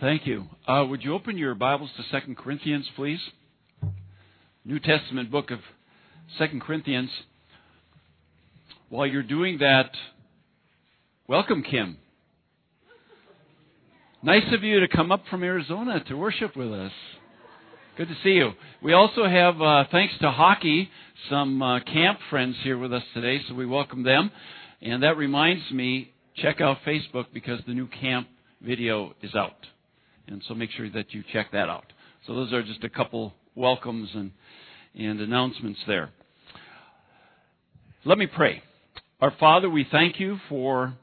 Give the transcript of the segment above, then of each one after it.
Thank you. Uh, would you open your Bibles to Second Corinthians, please? New Testament book of Second Corinthians. While you're doing that, welcome, Kim. Nice of you to come up from Arizona to worship with us. Good to see you. We also have, uh, thanks to hockey, some uh, camp friends here with us today, so we welcome them. And that reminds me, check out Facebook because the new camp video is out. And so make sure that you check that out. So those are just a couple welcomes and, and announcements there. Let me pray. Our Father, we thank you for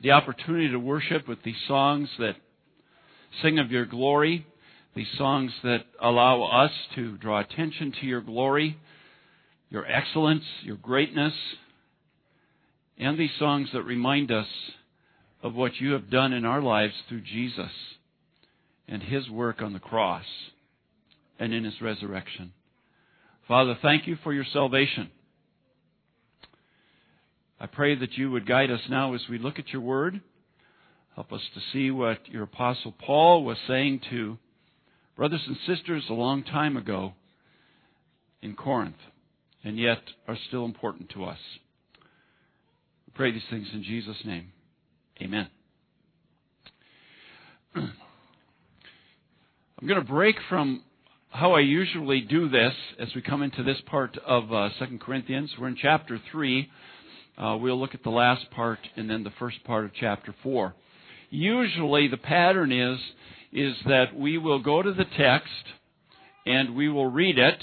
the opportunity to worship with these songs that sing of your glory, these songs that allow us to draw attention to your glory, your excellence, your greatness, and these songs that remind us of what you have done in our lives through Jesus and his work on the cross and in his resurrection. Father, thank you for your salvation. I pray that you would guide us now as we look at your word. Help us to see what your apostle Paul was saying to brothers and sisters a long time ago in Corinth, and yet are still important to us. We pray these things in Jesus' name. Amen. I'm going to break from how I usually do this as we come into this part of uh, 2 Corinthians. We're in chapter 3. Uh, we'll look at the last part and then the first part of chapter 4. Usually the pattern is, is that we will go to the text and we will read it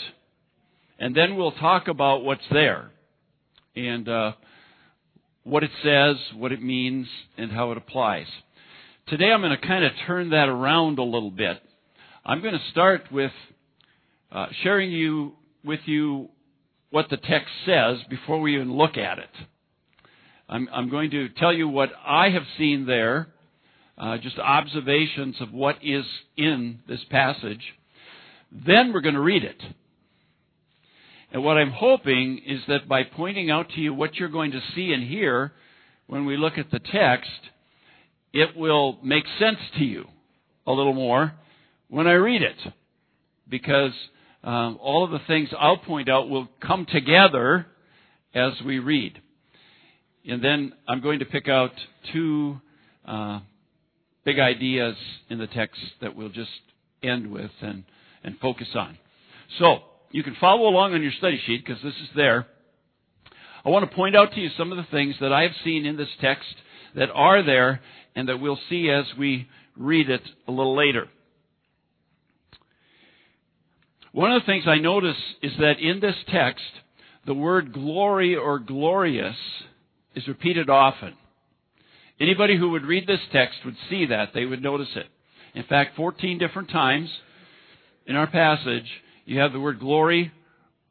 and then we'll talk about what's there. And uh, what it says, what it means, and how it applies. Today I'm going to kind of turn that around a little bit. I'm going to start with uh, sharing you with you what the text says before we even look at it. I'm, I'm going to tell you what I have seen there, uh, just observations of what is in this passage. Then we're going to read it. And what I'm hoping is that by pointing out to you what you're going to see and hear when we look at the text, it will make sense to you a little more when I read it. Because um, all of the things I'll point out will come together as we read. And then I'm going to pick out two uh, big ideas in the text that we'll just end with and, and focus on. So, you can follow along on your study sheet because this is there. I want to point out to you some of the things that I have seen in this text that are there and that we'll see as we read it a little later. One of the things I notice is that in this text, the word glory or glorious is repeated often. Anybody who would read this text would see that. They would notice it. In fact, 14 different times in our passage, you have the word glory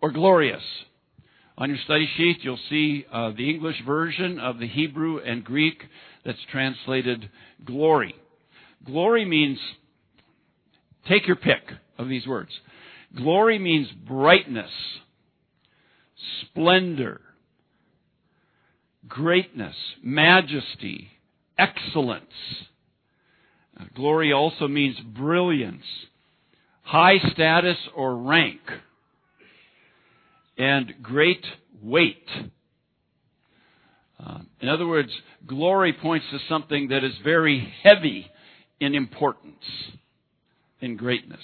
or glorious. On your study sheet, you'll see uh, the English version of the Hebrew and Greek that's translated glory. Glory means, take your pick of these words. Glory means brightness, splendor, greatness, majesty, excellence. Uh, glory also means brilliance, high status or rank, and great weight. Uh, in other words, glory points to something that is very heavy in importance, in greatness,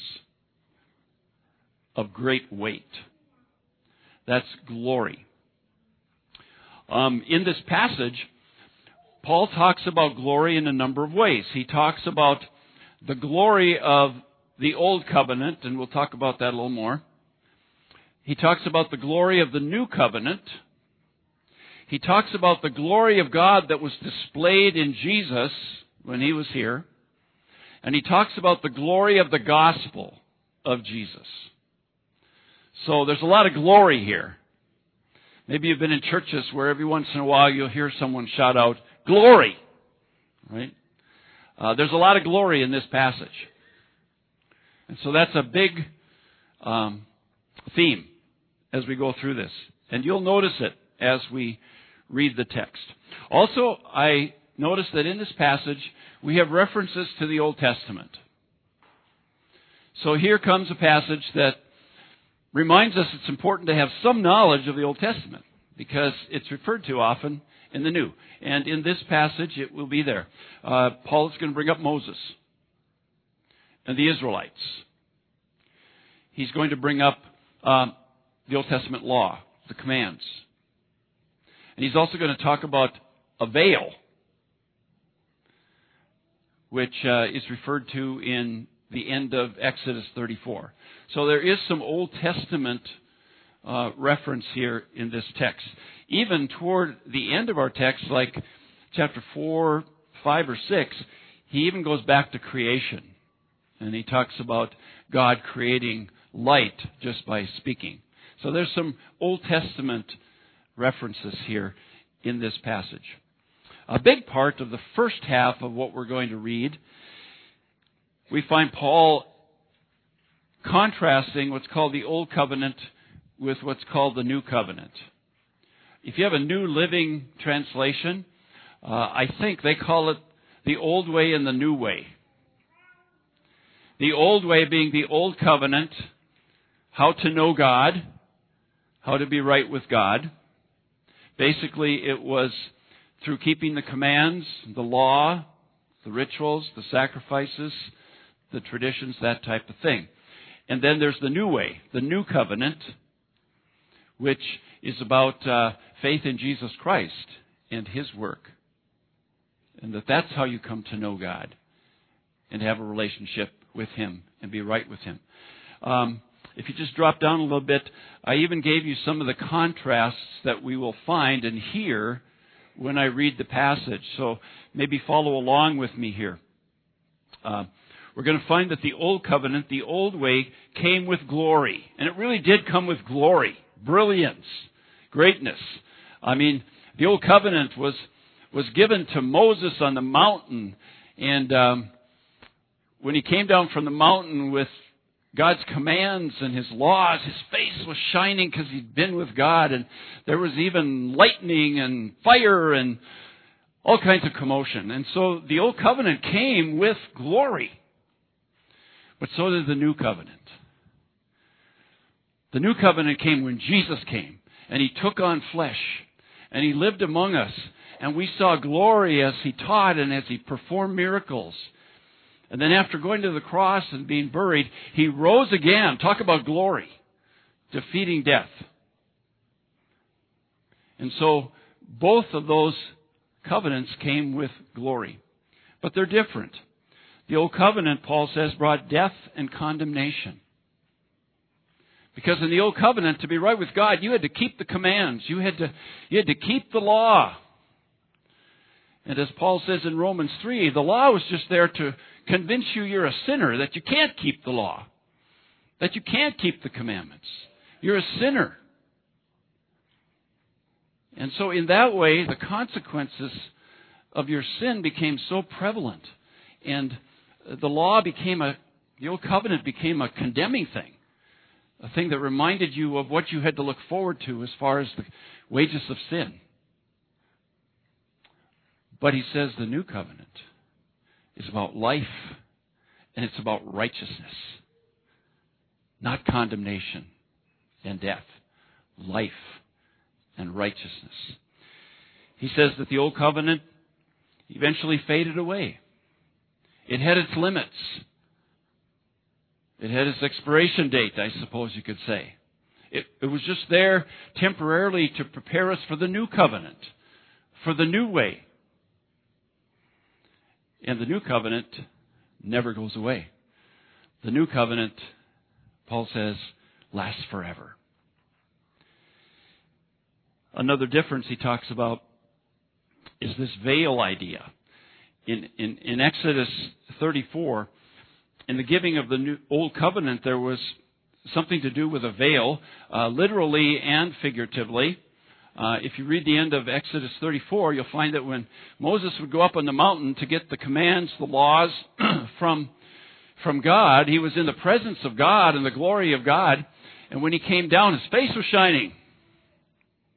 of great weight. That's glory. Um, in this passage, Paul talks about glory in a number of ways. He talks about the glory of the Old Covenant, and we'll talk about that a little more. He talks about the glory of the New Covenant. He talks about the glory of God that was displayed in Jesus when he was here. And he talks about the glory of the gospel of Jesus. So there's a lot of glory here. Maybe you've been in churches where every once in a while you'll hear someone shout out, glory! Right? Uh, there's a lot of glory in this passage. And so that's a big um, theme as we go through this. And you'll notice it as we read the text. Also, I notice that in this passage we have references to the Old Testament. So here comes a passage that reminds us it's important to have some knowledge of the Old Testament because it's referred to often in the New. And in this passage, it will be there. Uh, Paul is going to bring up Moses and the Israelites. He's going to bring up uh, the Old Testament law, the commands. And he's also going to talk about a veil, which uh, is referred to in the end of Exodus 34. So there is some Old Testament uh, reference here in this text. Even toward the end of our text, like chapter 4, 5, or 6, he even goes back to creation. And he talks about God creating light just by speaking. So there's some Old Testament references here in this passage. A big part of the first half of what we're going to read, we find Paul contrasting what's called the Old Covenant with what's called the New Covenant. If you have a New Living Translation, uh, I think they call it the Old Way and the New Way. The Old Way being the Old Covenant, how to know God, how to be right with God. Basically, it was through keeping the commands, the law, the rituals, the sacrifices, the traditions, that type of thing. And then there's the new way, the new covenant, which is about uh, faith in Jesus Christ and His work. And that that's how you come to know God and have a relationship with Him and be right with Him. Um, if you just drop down a little bit, I even gave you some of the contrasts that we will find and hear when I read the passage. So maybe follow along with me here. Uh, we're going to find that the old covenant, the old way, came with glory. And it really did come with glory, brilliance, greatness. I mean, the old covenant was, was given to Moses on the mountain. And um, when he came down from the mountain with God's commands and His laws, his face was shining because he'd been with God. And there was even lightning and fire and all kinds of commotion. And so the old covenant came with glory. But so did the new covenant. The new covenant came when Jesus came and he took on flesh and he lived among us and we saw glory as he taught and as he performed miracles. And then after going to the cross and being buried, he rose again. Talk about glory. Defeating death. And so both of those covenants came with glory. But they're different. The old covenant, Paul says, brought death and condemnation. Because in the old covenant, to be right with God, you had to keep the commands. You had to, you had to keep the law. And as Paul says in Romans 3, the law was just there to convince you you're a sinner, that you can't keep the law, that you can't keep the commandments. You're a sinner. And so in that way, the consequences of your sin became so prevalent. And the law became a, the old covenant became a condemning thing, a thing that reminded you of what you had to look forward to as far as the wages of sin. But he says the new covenant is about life and it's about righteousness, not condemnation and death, life and righteousness. He says that the old covenant eventually faded away. It had its limits. It had its expiration date, I suppose you could say. It, it was just there temporarily to prepare us for the new covenant, for the new way. And the new covenant never goes away. The new covenant, Paul says, lasts forever. Another difference he talks about is this veil idea in, in, in Exodus 34, in the giving of the new, Old Covenant, there was something to do with a veil, uh, literally and figuratively. Uh, if you read the end of Exodus 34, you'll find that when Moses would go up on the mountain to get the commands, the laws from, from God, he was in the presence of God and the glory of God. And when he came down, his face was shining.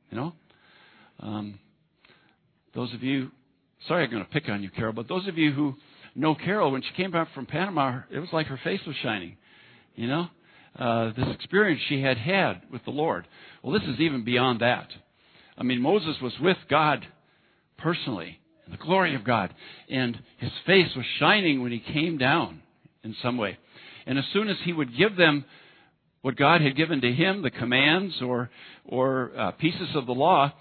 You know? Um, those of you sorry I'm going to pick on you, Carol, but those of you who know Carol, when she came back from Panama, it was like her face was shining. You know? Uh, this experience she had had with the Lord. Well, this is even beyond that. I mean, Moses was with God personally, in the glory of God, and his face was shining when he came down in some way. And as soon as he would give them what God had given to him, the commands or, or uh, pieces of the law,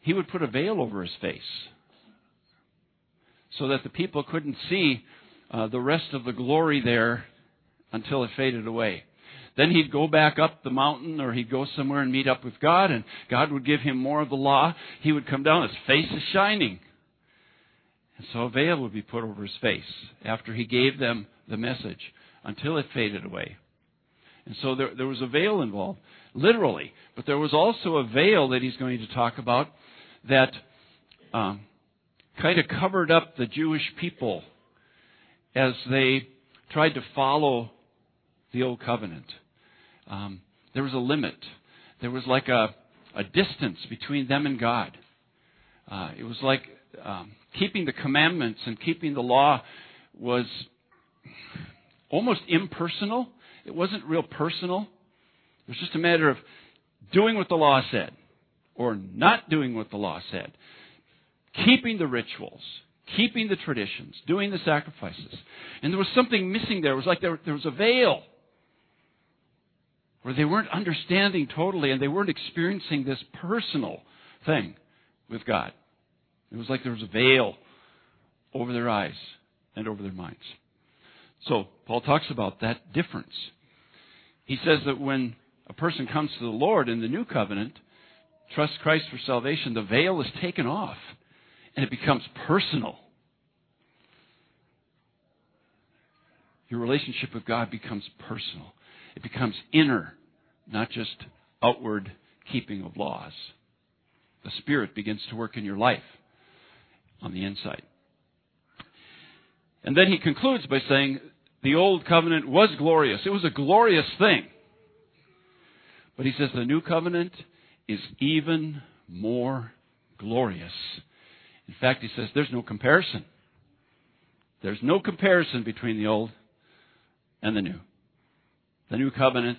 he would put a veil over his face so that the people couldn't see uh, the rest of the glory there until it faded away. Then he'd go back up the mountain or he'd go somewhere and meet up with God, and God would give him more of the law. He would come down, his face is shining. And so a veil would be put over his face after he gave them the message until it faded away. And so there, there was a veil involved, literally. But there was also a veil that he's going to talk about that um, kind of covered up the Jewish people as they tried to follow the old covenant. Um, there was a limit. There was like a, a distance between them and God. Uh, it was like um, keeping the commandments and keeping the law was almost impersonal. It wasn't real personal. It was just a matter of doing what the law said or not doing what the law said keeping the rituals, keeping the traditions, doing the sacrifices. And there was something missing there. It was like there, there was a veil where they weren't understanding totally and they weren't experiencing this personal thing with God. It was like there was a veil over their eyes and over their minds. So, Paul talks about that difference. He says that when a person comes to the Lord in the new covenant, trusts Christ for salvation, the veil is taken off and it becomes personal. Your relationship with God becomes personal. It becomes inner, not just outward keeping of laws. The Spirit begins to work in your life on the inside. And then he concludes by saying, the old covenant was glorious. It was a glorious thing. But he says the new covenant is even more glorious in fact, he says there's no comparison. There's no comparison between the old and the new. The new covenant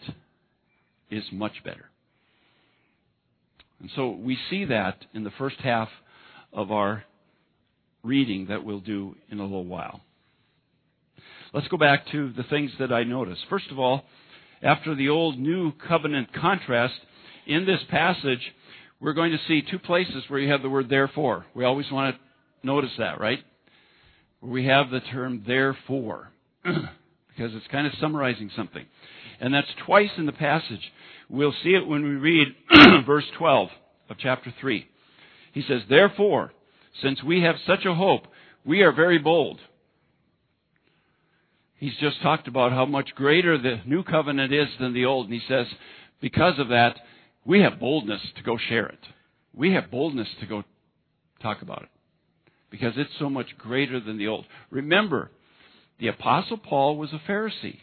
is much better. And so we see that in the first half of our reading that we'll do in a little while. Let's go back to the things that I noticed. First of all, after the old new covenant contrast, in this passage, we're going to see two places where you have the word therefore. We always want to notice that, right? We have the term therefore, because it's kind of summarizing something. And that's twice in the passage. We'll see it when we read verse 12 of chapter 3. He says, Therefore, since we have such a hope, we are very bold. He's just talked about how much greater the new covenant is than the old. And he says, because of that, we have boldness to go share it. We have boldness to go talk about it because it's so much greater than the old. Remember, the Apostle Paul was a Pharisee.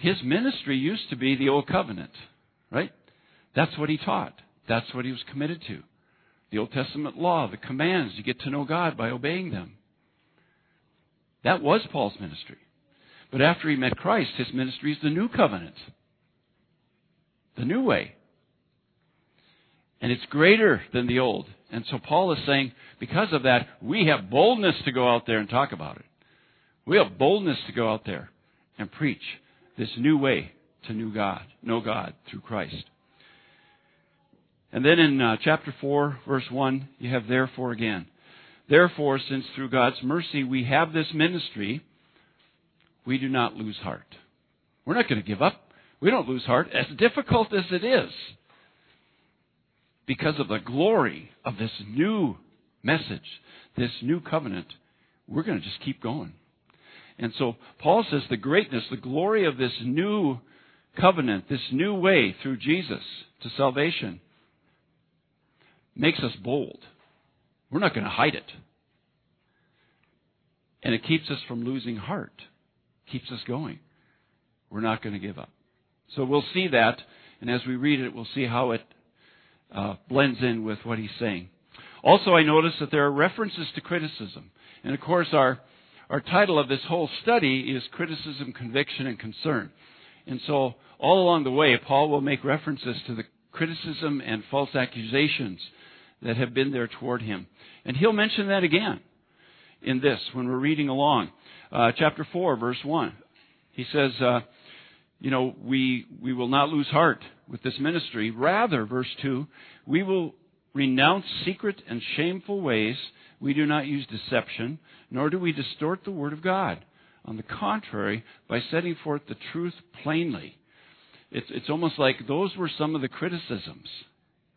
His ministry used to be the Old Covenant, right? That's what he taught. That's what he was committed to. The Old Testament law, the commands, you get to know God by obeying them. That was Paul's ministry. But after he met Christ, his ministry is the New Covenant the new way. And it's greater than the old. And so Paul is saying, because of that, we have boldness to go out there and talk about it. We have boldness to go out there and preach this new way to new God, know God through Christ. And then in uh, chapter 4, verse 1, you have therefore again. Therefore, since through God's mercy we have this ministry, we do not lose heart. We're not going to give up. We don't lose heart, as difficult as it is, because of the glory of this new message, this new covenant. We're going to just keep going. And so Paul says the greatness, the glory of this new covenant, this new way through Jesus to salvation, makes us bold. We're not going to hide it. And it keeps us from losing heart, keeps us going. We're not going to give up. So we'll see that, and as we read it, we'll see how it uh, blends in with what he's saying. Also, I notice that there are references to criticism. And of course, our, our title of this whole study is Criticism, Conviction, and Concern. And so, all along the way, Paul will make references to the criticism and false accusations that have been there toward him. And he'll mention that again in this when we're reading along. Uh, chapter 4, verse 1. He says, uh, you know, we, we will not lose heart with this ministry. Rather, verse 2, we will renounce secret and shameful ways. We do not use deception, nor do we distort the word of God. On the contrary, by setting forth the truth plainly. It's, it's almost like those were some of the criticisms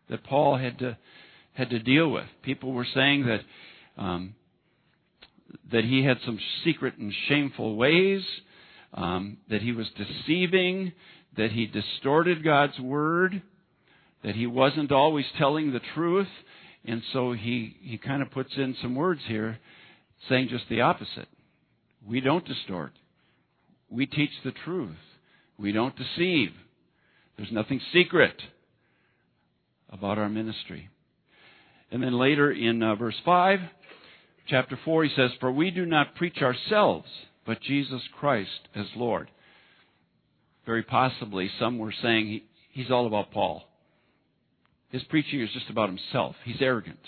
that Paul had to, had to deal with. People were saying that, um, that he had some secret and shameful ways, um, that he was deceiving, that he distorted God's word, that he wasn't always telling the truth, and so he, he kind of puts in some words here saying just the opposite. We don't distort. We teach the truth. We don't deceive. There's nothing secret about our ministry. And then later in uh, verse 5, chapter 4, he says, For we do not preach ourselves, but Jesus Christ as Lord. Very possibly, some were saying he, he's all about Paul. His preaching is just about himself. He's arrogant.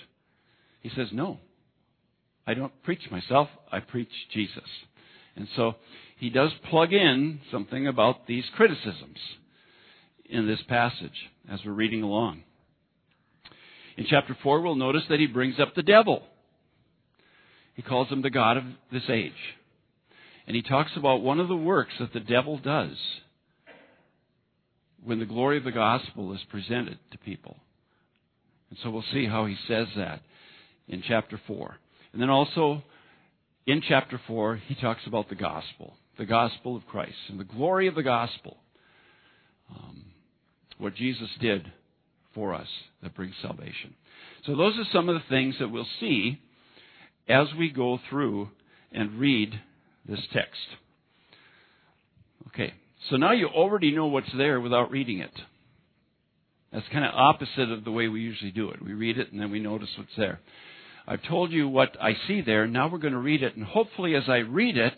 He says, No, I don't preach myself, I preach Jesus. And so he does plug in something about these criticisms in this passage as we're reading along. In chapter 4, we'll notice that he brings up the devil. He calls him the God of this age. And he talks about one of the works that the devil does when the glory of the gospel is presented to people. And so we'll see how he says that in chapter 4. And then also in chapter 4, he talks about the gospel, the gospel of Christ, and the glory of the gospel. Um, what Jesus did for us that brings salvation. So those are some of the things that we'll see as we go through and read this text. Okay, so now you already know what's there without reading it. That's kind of opposite of the way we usually do it. We read it and then we notice what's there. I've told you what I see there. Now we're going to read it. And hopefully, as I read it,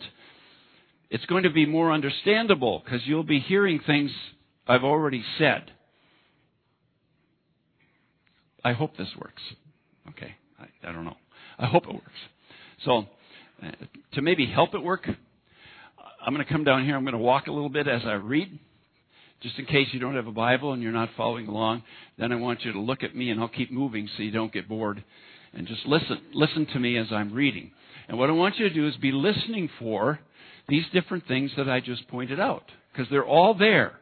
it's going to be more understandable because you'll be hearing things I've already said. I hope this works. Okay, I, I don't know. I hope it works. So, uh, to maybe help it work, I'm going to come down here. I'm going to walk a little bit as I read, just in case you don't have a Bible and you're not following along. Then I want you to look at me, and I'll keep moving so you don't get bored, and just listen. Listen to me as I'm reading. And what I want you to do is be listening for these different things that I just pointed out, because they're all there.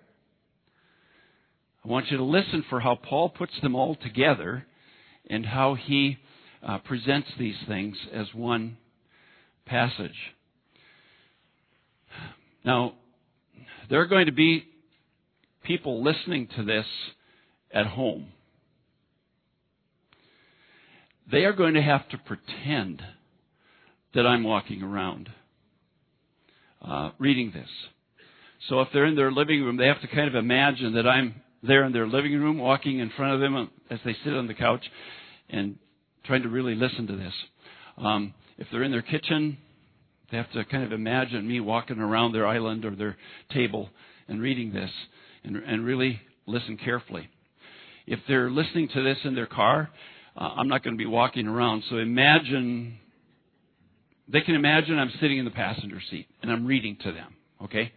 I want you to listen for how Paul puts them all together and how he uh, presents these things as one passage. Now, there are going to be people listening to this at home. They are going to have to pretend that I'm walking around uh, reading this. So if they're in their living room, they have to kind of imagine that I'm there in their living room, walking in front of them as they sit on the couch and trying to really listen to this. Um, if they're in their kitchen, they have to kind of imagine me walking around their island or their table and reading this and, and really listen carefully. If they're listening to this in their car, uh, I'm not going to be walking around. So imagine, they can imagine I'm sitting in the passenger seat and I'm reading to them, okay?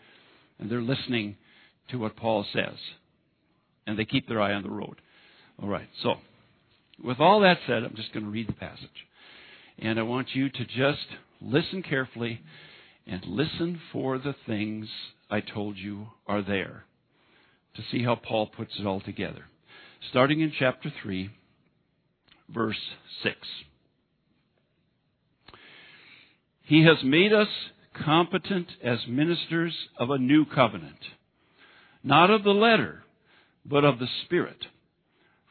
And they're listening to what Paul says and they keep their eye on the road. All right. So, with all that said, I'm just going to read the passage. And I want you to just listen carefully and listen for the things I told you are there to see how Paul puts it all together. Starting in chapter 3, verse 6. He has made us competent as ministers of a new covenant, not of the letter but of the Spirit.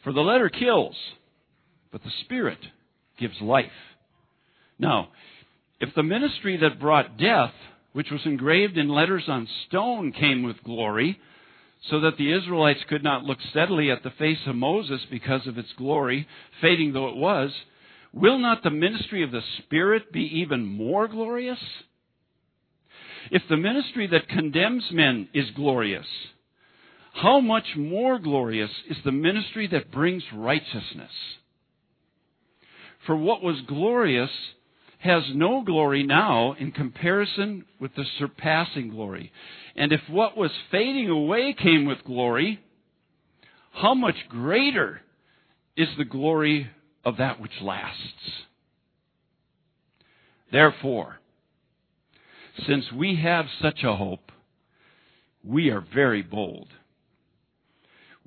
For the letter kills, but the Spirit gives life. Now, if the ministry that brought death, which was engraved in letters on stone, came with glory, so that the Israelites could not look steadily at the face of Moses because of its glory, fading though it was, will not the ministry of the Spirit be even more glorious? If the ministry that condemns men is glorious, how much more glorious is the ministry that brings righteousness? For what was glorious has no glory now in comparison with the surpassing glory. And if what was fading away came with glory, how much greater is the glory of that which lasts? Therefore, since we have such a hope, we are very bold.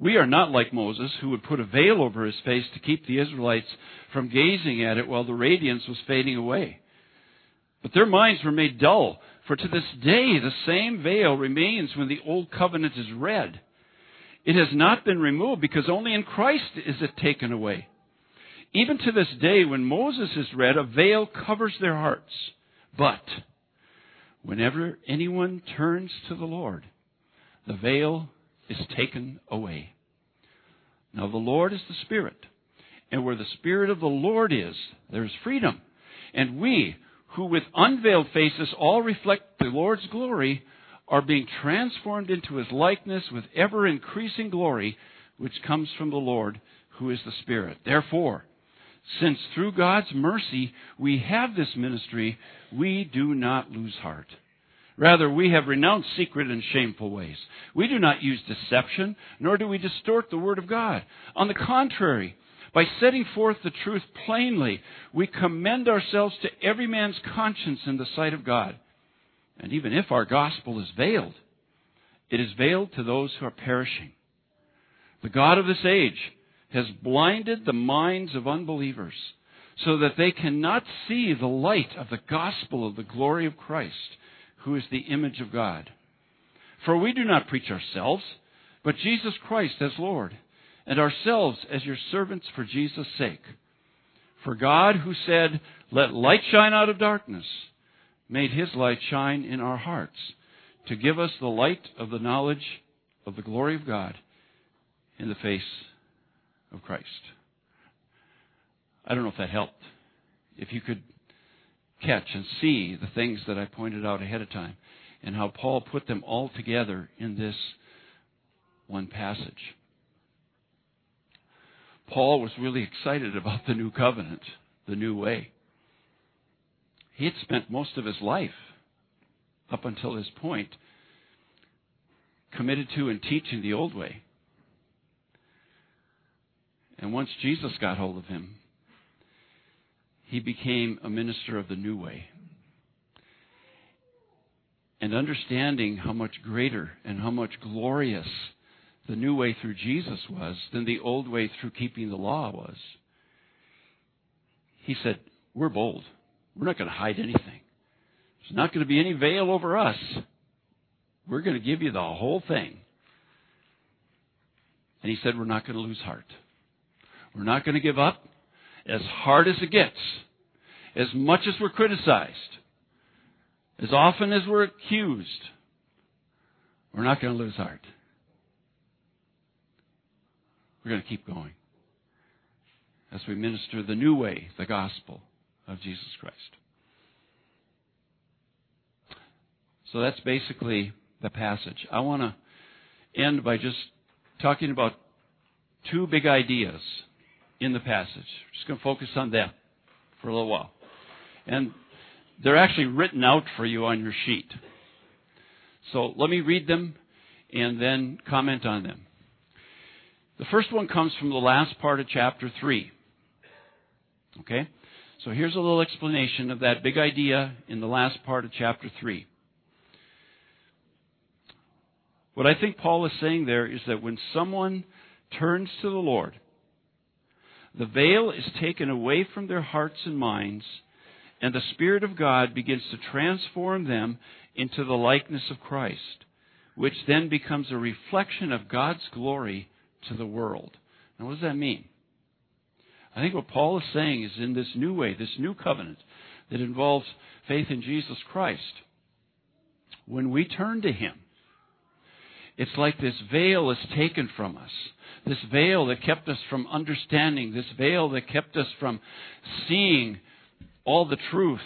We are not like Moses, who would put a veil over his face to keep the Israelites from gazing at it while the radiance was fading away. But their minds were made dull, for to this day the same veil remains when the Old Covenant is read. It has not been removed because only in Christ is it taken away. Even to this day, when Moses is read, a veil covers their hearts. But whenever anyone turns to the Lord, the veil is taken away. Now the Lord is the Spirit. And where the Spirit of the Lord is, there is freedom. And we, who with unveiled faces all reflect the Lord's glory, are being transformed into his likeness with ever increasing glory, which comes from the Lord, who is the Spirit. Therefore, since through God's mercy we have this ministry, we do not lose heart. Rather, we have renounced secret and shameful ways. We do not use deception, nor do we distort the word of God. On the contrary, by setting forth the truth plainly, we commend ourselves to every man's conscience in the sight of God. And even if our gospel is veiled, it is veiled to those who are perishing. The God of this age has blinded the minds of unbelievers so that they cannot see the light of the gospel of the glory of Christ who is the image of God. For we do not preach ourselves, but Jesus Christ as Lord, and ourselves as your servants for Jesus' sake. For God, who said, Let light shine out of darkness, made his light shine in our hearts to give us the light of the knowledge of the glory of God in the face of Christ. I don't know if that helped. If you could catch and see the things that I pointed out ahead of time and how Paul put them all together in this one passage. Paul was really excited about the new covenant, the new way. He had spent most of his life, up until this point, committed to and teaching the old way. And once Jesus got hold of him, he became a minister of the new way. And understanding how much greater and how much glorious the new way through Jesus was than the old way through keeping the law was, he said, We're bold. We're not going to hide anything. There's not going to be any veil over us. We're going to give you the whole thing. And he said, We're not going to lose heart. We're not going to give up as hard as it gets, as much as we're criticized, as often as we're accused, we're not going to lose heart. We're going to keep going as we minister the new way, the gospel of Jesus Christ. So that's basically the passage. I want to end by just talking about two big ideas in the passage. We're just going to focus on them for a little while. And they're actually written out for you on your sheet. So let me read them and then comment on them. The first one comes from the last part of chapter 3. Okay? So here's a little explanation of that big idea in the last part of chapter 3. What I think Paul is saying there is that when someone turns to the Lord, the veil is taken away from their hearts and minds, and the Spirit of God begins to transform them into the likeness of Christ, which then becomes a reflection of God's glory to the world. Now, what does that mean? I think what Paul is saying is in this new way, this new covenant that involves faith in Jesus Christ, when we turn to Him, It's like this veil is taken from us. This veil that kept us from understanding, this veil that kept us from seeing all the truth,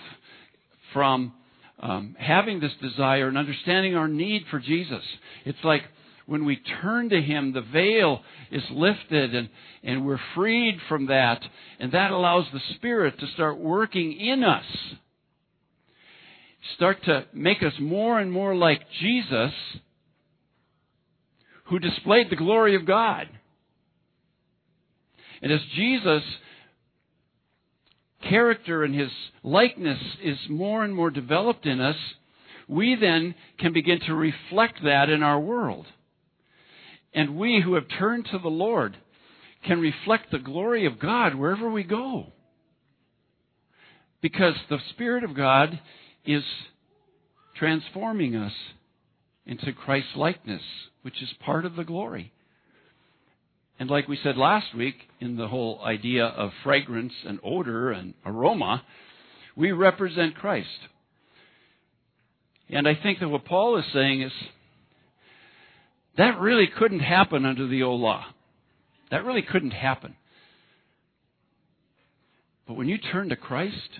from um, having this desire and understanding our need for Jesus. It's like when we turn to Him, the veil is lifted and, and we're freed from that. And that allows the Spirit to start working in us. Start to make us more and more like Jesus, who displayed the glory of God. And as Jesus character and his likeness is more and more developed in us, we then can begin to reflect that in our world. And we who have turned to the Lord can reflect the glory of God wherever we go. Because the Spirit of God is transforming us into Christ's likeness, which is part of the glory. And like we said last week, in the whole idea of fragrance and odor and aroma, we represent Christ. And I think that what Paul is saying is that really couldn't happen under the old law. That really couldn't happen. But when you turn to Christ,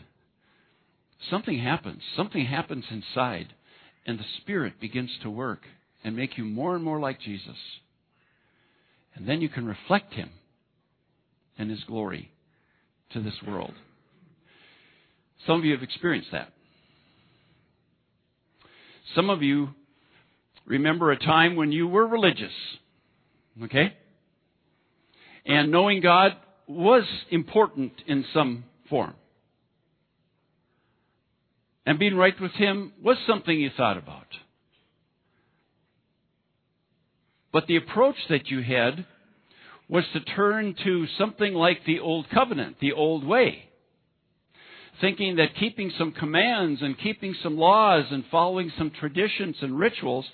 something happens. Something happens inside, and the Spirit begins to work and make you more and more like Jesus. And then you can reflect Him and His glory to this world. Some of you have experienced that. Some of you remember a time when you were religious. Okay? And knowing God was important in some form. And being right with Him was something you thought about. But the approach that you had was to turn to something like the Old Covenant, the old way. Thinking that keeping some commands and keeping some laws and following some traditions and rituals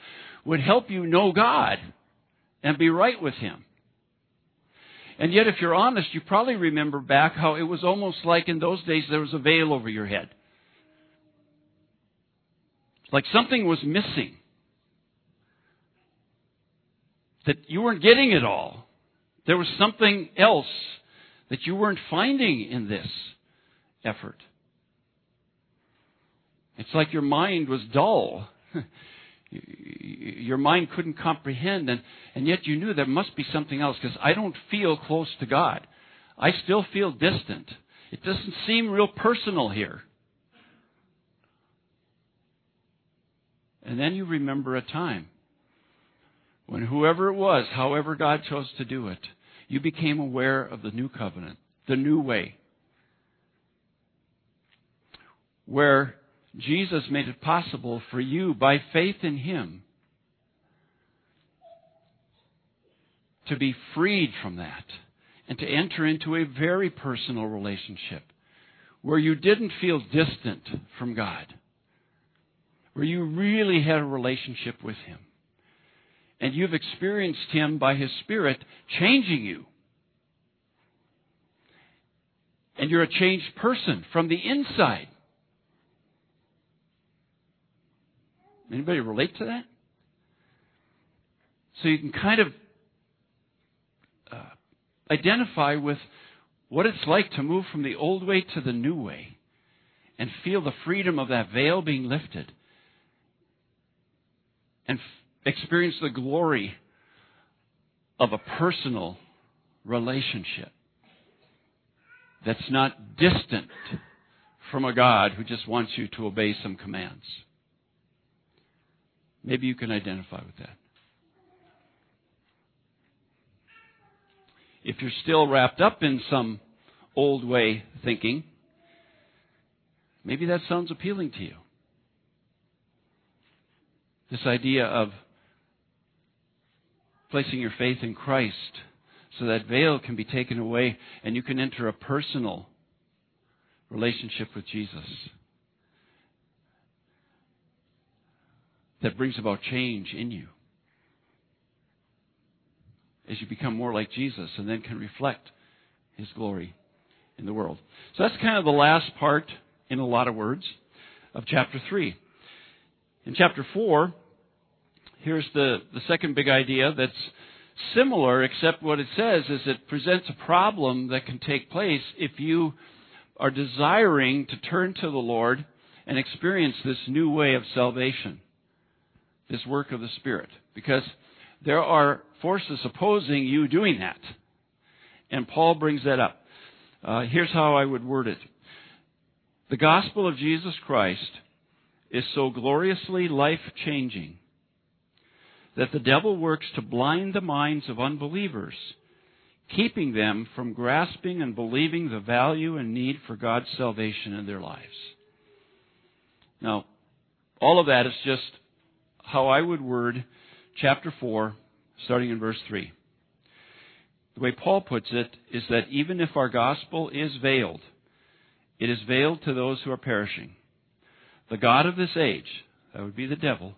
would help you know God and be right with Him. And yet, if you're honest, you probably remember back how it was almost like in those days there was a veil over your head. Like something was missing that you weren't getting it all. There was something else that you weren't finding in this effort. It's like your mind was dull. your mind couldn't comprehend, and, and yet you knew there must be something else because I don't feel close to God. I still feel distant. It doesn't seem real personal here. And then you remember a time when whoever it was, however God chose to do it, you became aware of the new covenant, the new way, where Jesus made it possible for you, by faith in Him, to be freed from that and to enter into a very personal relationship where you didn't feel distant from God, where you really had a relationship with Him and you've experienced Him by His Spirit changing you. And you're a changed person from the inside. Anybody relate to that? So you can kind of uh, identify with what it's like to move from the old way to the new way and feel the freedom of that veil being lifted and experience the glory of a personal relationship that's not distant from a God who just wants you to obey some commands. Maybe you can identify with that. If you're still wrapped up in some old way thinking, maybe that sounds appealing to you. This idea of placing your faith in Christ so that veil can be taken away and you can enter a personal relationship with Jesus that brings about change in you as you become more like Jesus and then can reflect his glory in the world. So that's kind of the last part, in a lot of words, of chapter 3. In chapter 4, here's the, the second big idea that's similar, except what it says is it presents a problem that can take place if you are desiring to turn to the Lord and experience this new way of salvation, this work of the Spirit. Because there are forces opposing you doing that. And Paul brings that up. Uh, here's how I would word it The gospel of Jesus Christ is so gloriously life changing that the devil works to blind the minds of unbelievers, keeping them from grasping and believing the value and need for God's salvation in their lives. Now, all of that is just how I would word chapter 4, starting in verse 3. The way Paul puts it is that even if our gospel is veiled, it is veiled to those who are perishing. The God of this age, that would be the devil,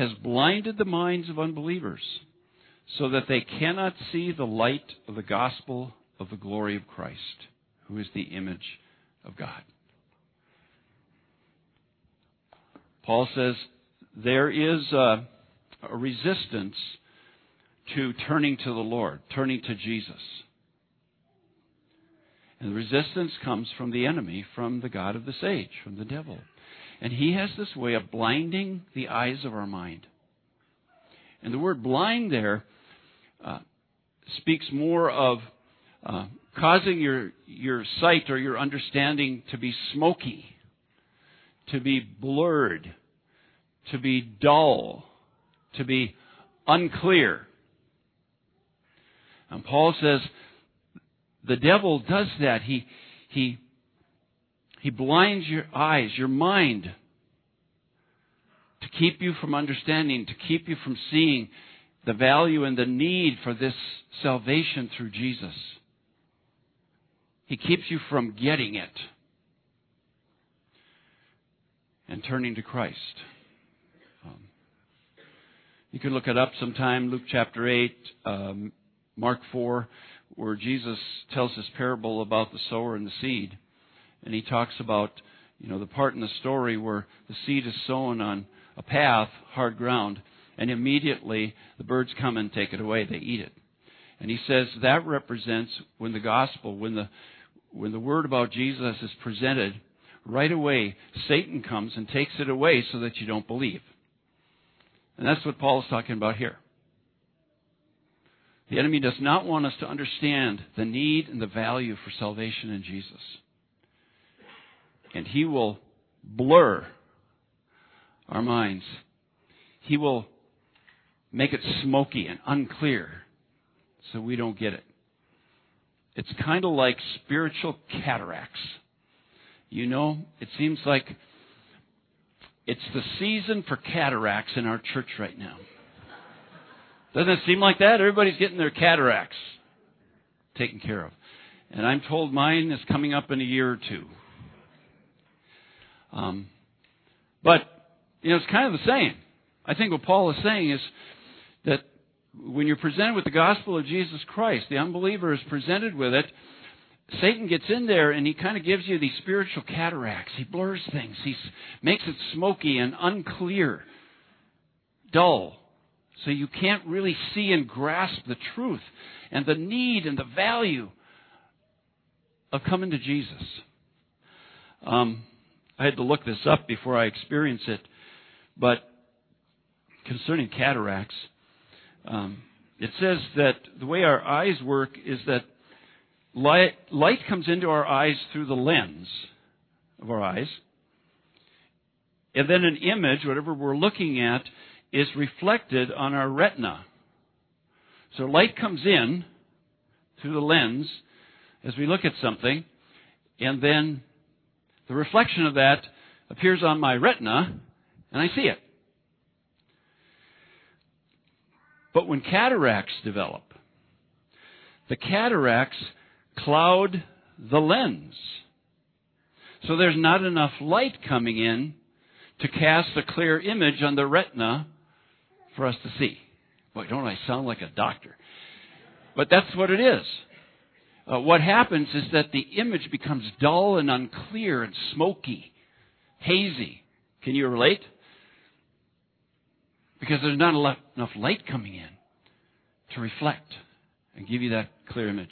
has blinded the minds of unbelievers so that they cannot see the light of the gospel of the glory of Christ, who is the image of God. Paul says there is a, a resistance to turning to the Lord, turning to Jesus. And the resistance comes from the enemy, from the God of this age, from the devil. And he has this way of blinding the eyes of our mind. And the word blind there uh, speaks more of uh, causing your, your sight or your understanding to be smoky, to be blurred, to be dull, to be unclear. And Paul says the devil does that. He, he he blinds your eyes, your mind, to keep you from understanding, to keep you from seeing the value and the need for this salvation through Jesus. He keeps you from getting it and turning to Christ. Um, you can look it up sometime, Luke chapter 8, um, Mark 4, where Jesus tells this parable about the sower and the seed and he talks about you know the part in the story where the seed is sown on a path, hard ground, and immediately the birds come and take it away. They eat it. And he says that represents when the gospel, when the when the word about Jesus is presented, right away Satan comes and takes it away so that you don't believe. And that's what Paul is talking about here. The enemy does not want us to understand the need and the value for salvation in Jesus and He will blur our minds. He will make it smoky and unclear so we don't get it. It's kind of like spiritual cataracts. You know, it seems like it's the season for cataracts in our church right now. Doesn't it seem like that? Everybody's getting their cataracts taken care of. And I'm told mine is coming up in a year or two. Um, but, you know, it's kind of the same. I think what Paul is saying is that when you're presented with the gospel of Jesus Christ, the unbeliever is presented with it. Satan gets in there and he kind of gives you these spiritual cataracts. He blurs things. He makes it smoky and unclear, dull. So you can't really see and grasp the truth and the need and the value of coming to Jesus. Um, I had to look this up before I experienced it. But concerning cataracts, um, it says that the way our eyes work is that light, light comes into our eyes through the lens of our eyes. And then an image, whatever we're looking at, is reflected on our retina. So light comes in through the lens as we look at something, and then the reflection of that appears on my retina, and I see it. But when cataracts develop, the cataracts cloud the lens. So there's not enough light coming in to cast a clear image on the retina for us to see. Boy, don't I sound like a doctor? But that's what it is uh, what happens is that the image becomes dull and unclear and smoky, hazy. Can you relate? because there's not enough light coming in to reflect and give you that clear image.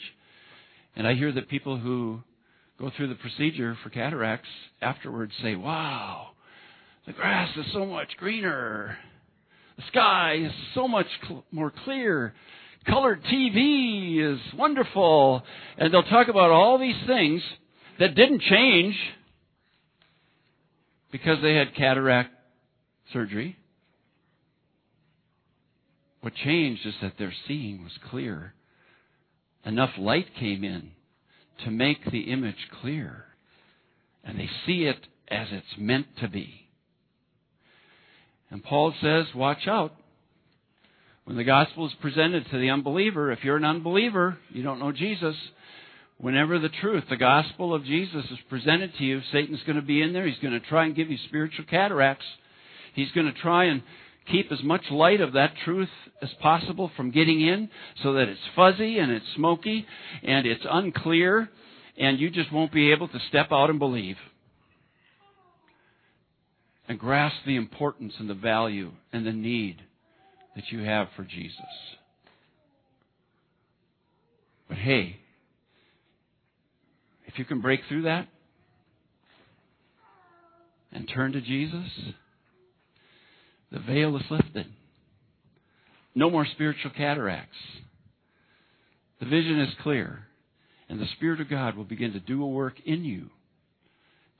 And I hear that people who go through the procedure for cataracts afterwards say, wow, the grass is so much greener. The sky is so much cl- more clear. Colored TV is wonderful. And they'll talk about all these things that didn't change because they had cataract surgery. What changed is that their seeing was clear. Enough light came in to make the image clear. And they see it as it's meant to be. And Paul says, watch out. When the gospel is presented to the unbeliever, if you're an unbeliever, you don't know Jesus, whenever the truth, the gospel of Jesus is presented to you, Satan's going to be in there. He's going to try and give you spiritual cataracts. He's going to try and keep as much light of that truth as possible from getting in so that it's fuzzy and it's smoky and it's unclear and you just won't be able to step out and believe and grasp the importance and the value and the need that you have for Jesus. But hey, if you can break through that and turn to Jesus, the veil is lifted. No more spiritual cataracts. The vision is clear, and the Spirit of God will begin to do a work in you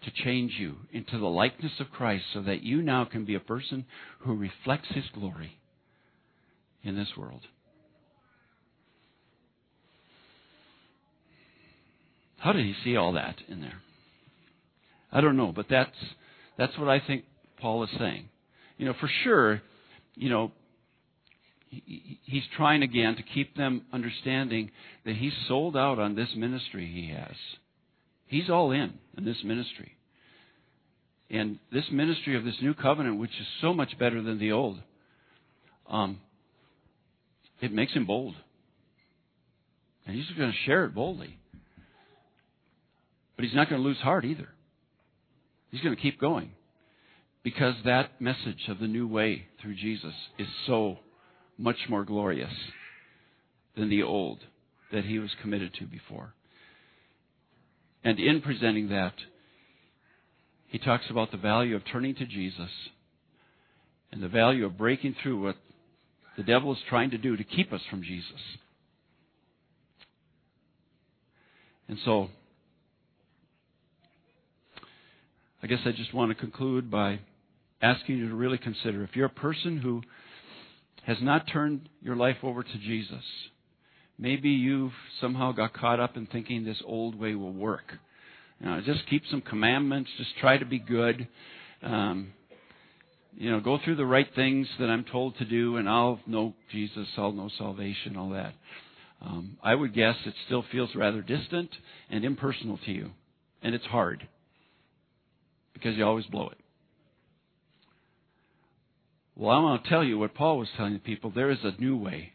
to change you into the likeness of Christ so that you now can be a person who reflects His glory in this world. How did he see all that in there? I don't know, but that's that's what I think Paul is saying. You know, for sure, you know, he's trying again to keep them understanding that he's sold out on this ministry he has. He's all in in this ministry. And this ministry of this new covenant, which is so much better than the old, um, it makes him bold. And he's going to share it boldly. But he's not going to lose heart either. He's going to keep going. Because that message of the new way through Jesus is so much more glorious than the old that he was committed to before. And in presenting that, he talks about the value of turning to Jesus and the value of breaking through what the devil is trying to do to keep us from Jesus. And so, I guess I just want to conclude by asking you to really consider if you're a person who has not turned your life over to Jesus, maybe you've somehow got caught up in thinking this old way will work. You know, just keep some commandments, just try to be good. Um, you know, go through the right things that I'm told to do, and I'll know Jesus, I'll know salvation, all that. Um, I would guess it still feels rather distant and impersonal to you, and it's hard because you always blow it. Well, I want to tell you what Paul was telling the people. There is a new way.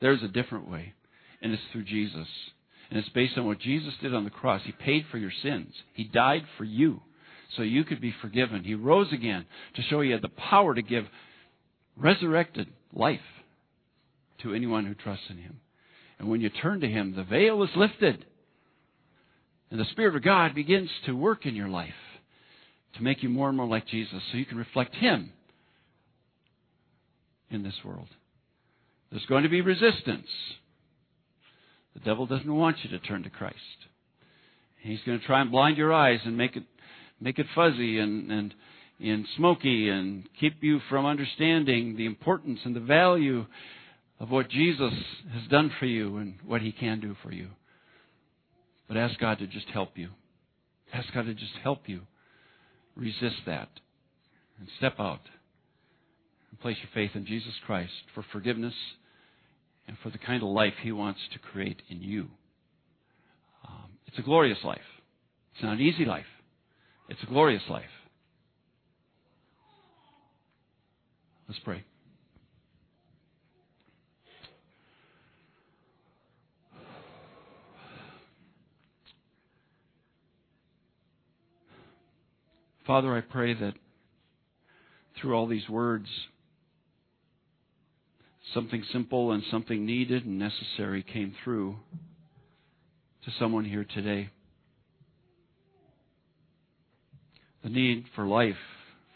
There's a different way. And it's through Jesus. And it's based on what Jesus did on the cross. He paid for your sins. He died for you so you could be forgiven. He rose again to show you had the power to give resurrected life to anyone who trusts in Him. And when you turn to Him, the veil is lifted. And the Spirit of God begins to work in your life to make you more and more like Jesus so you can reflect Him in this world. There's going to be resistance. The devil doesn't want you to turn to Christ. He's going to try and blind your eyes and make it make it fuzzy and and and smoky and keep you from understanding the importance and the value of what Jesus has done for you and what he can do for you. But ask God to just help you. Ask God to just help you resist that and step out and place your faith in Jesus Christ for forgiveness and for the kind of life He wants to create in you. Um, it's a glorious life. It's not an easy life. It's a glorious life. Let's pray. Father, I pray that through all these words, something simple and something needed and necessary came through to someone here today. The need for life,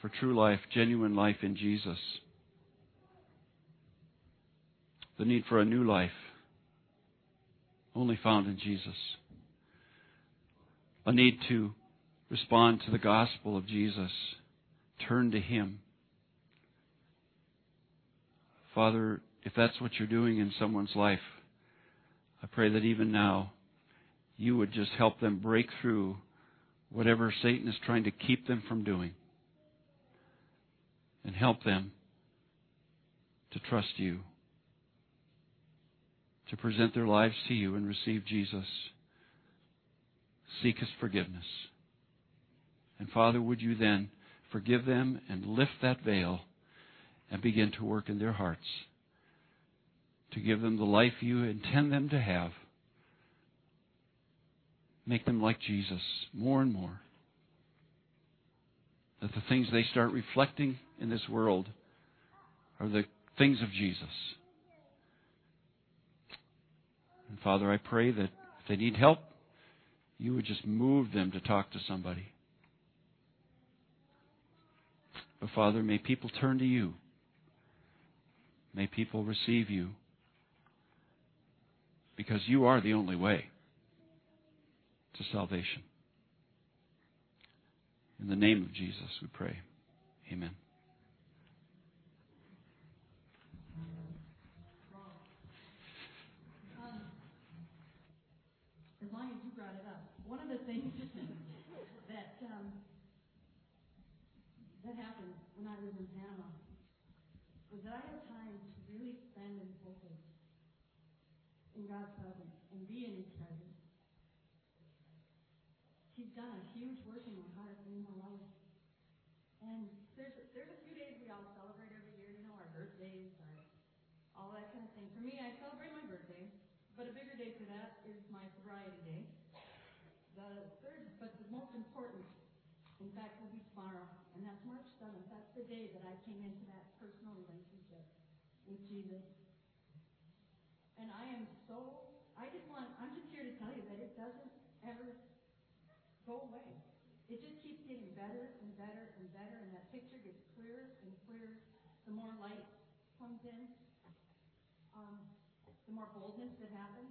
for true life, genuine life in Jesus. The need for a new life, only found in Jesus. A need to respond to the gospel of Jesus, turn to Him. Father, if that's what you're doing in someone's life, I pray that even now you would just help them break through whatever Satan is trying to keep them from doing and help them to trust you, to present their lives to you and receive Jesus. Seek his forgiveness. And Father, would you then forgive them and lift that veil and begin to work in their hearts to give them the life you intend them to have. Make them like Jesus more and more. That the things they start reflecting in this world are the things of Jesus. And Father, I pray that if they need help, you would just move them to talk to somebody. But Father, may people turn to you. May people receive you because you are the only way salvation. In the name of Jesus, we pray. Amen. As long as you brought it up, one of the things that um, that happened when I was in Panama was that I had time to really spend and focus in God's presence and be in presence. He's done a huge work in my heart and in my life. And there's there's a few days we all celebrate every year, you know, our birthdays, our all that kind of thing. For me, I celebrate my birthday, but a bigger day for that is my sobriety day. The third, but the most important, in fact, will be tomorrow, and that's March 7th. That's the day that I came into that personal relationship with Jesus. And I am so, I just want, I'm just here to tell you that it doesn't ever go away. It just keeps getting better and better and better, and that picture gets clearer and clearer the more light comes in, um, the more boldness that happens.